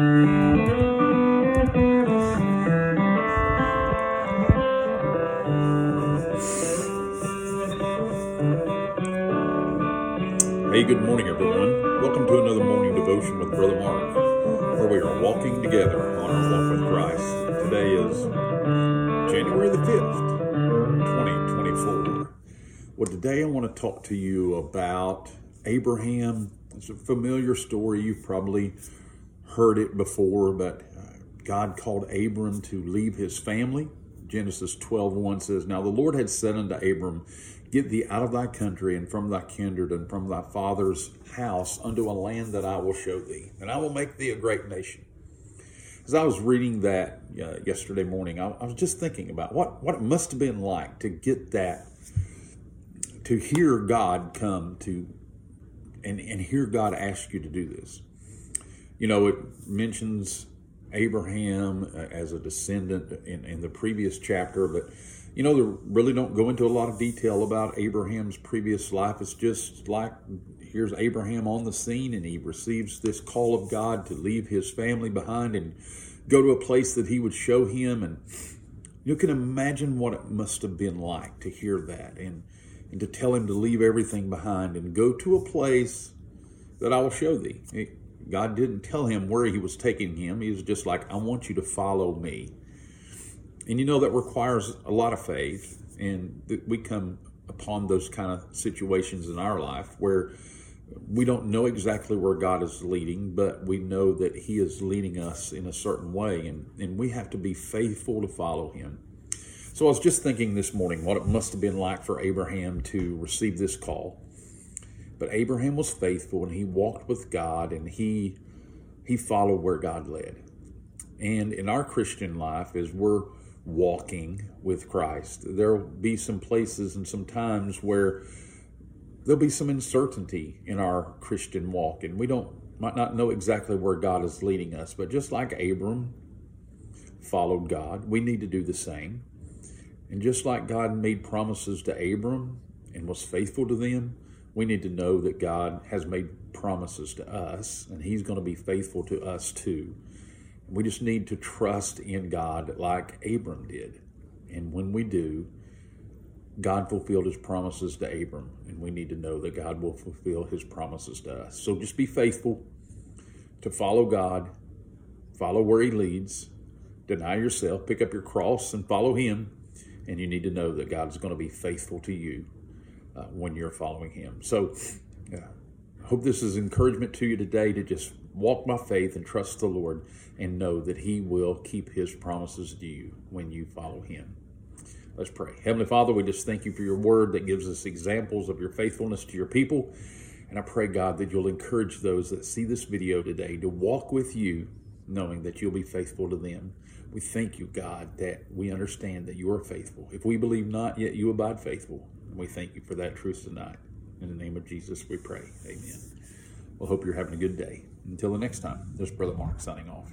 Hey, good morning, everyone. Welcome to another morning devotion with Brother Mark, where we are walking together on our walk with Christ. Today is January the 5th, 2024. Well, today I want to talk to you about Abraham. It's a familiar story. You've probably heard it before, but uh, God called Abram to leave his family. Genesis 12 1 says, Now the Lord had said unto Abram, Get thee out of thy country and from thy kindred and from thy father's house unto a land that I will show thee, and I will make thee a great nation. As I was reading that uh, yesterday morning, I, I was just thinking about what, what it must have been like to get that, to hear God come to, and, and hear God ask you to do this. You know, it mentions Abraham uh, as a descendant in, in the previous chapter, but you know, they really don't go into a lot of detail about Abraham's previous life. It's just like here's Abraham on the scene and he receives this call of God to leave his family behind and go to a place that he would show him. And you can imagine what it must have been like to hear that and, and to tell him to leave everything behind and go to a place that I will show thee. God didn't tell him where he was taking him. He was just like, I want you to follow me. And you know, that requires a lot of faith. And we come upon those kind of situations in our life where we don't know exactly where God is leading, but we know that He is leading us in a certain way. And, and we have to be faithful to follow Him. So I was just thinking this morning what it must have been like for Abraham to receive this call. But Abraham was faithful and he walked with God and he he followed where God led. And in our Christian life, as we're walking with Christ. There'll be some places and some times where there'll be some uncertainty in our Christian walk, and we don't might not know exactly where God is leading us. But just like Abram followed God, we need to do the same. And just like God made promises to Abram and was faithful to them, we need to know that God has made promises to us, and He's going to be faithful to us too. We just need to trust in God like Abram did. And when we do, God fulfilled his promises to Abram, and we need to know that God will fulfill his promises to us. So just be faithful to follow God, follow where he leads, deny yourself, pick up your cross, and follow him. And you need to know that God is going to be faithful to you uh, when you're following him. So, I hope this is encouragement to you today to just walk by faith and trust the Lord and know that He will keep His promises to you when you follow Him. Let's pray. Heavenly Father, we just thank you for your word that gives us examples of your faithfulness to your people. And I pray, God, that you'll encourage those that see this video today to walk with you, knowing that you'll be faithful to them. We thank you, God, that we understand that you are faithful. If we believe not, yet you abide faithful. We thank you for that truth tonight. In the name of Jesus, we pray. Amen. Well, hope you're having a good day. Until the next time, this is Brother Mark signing off.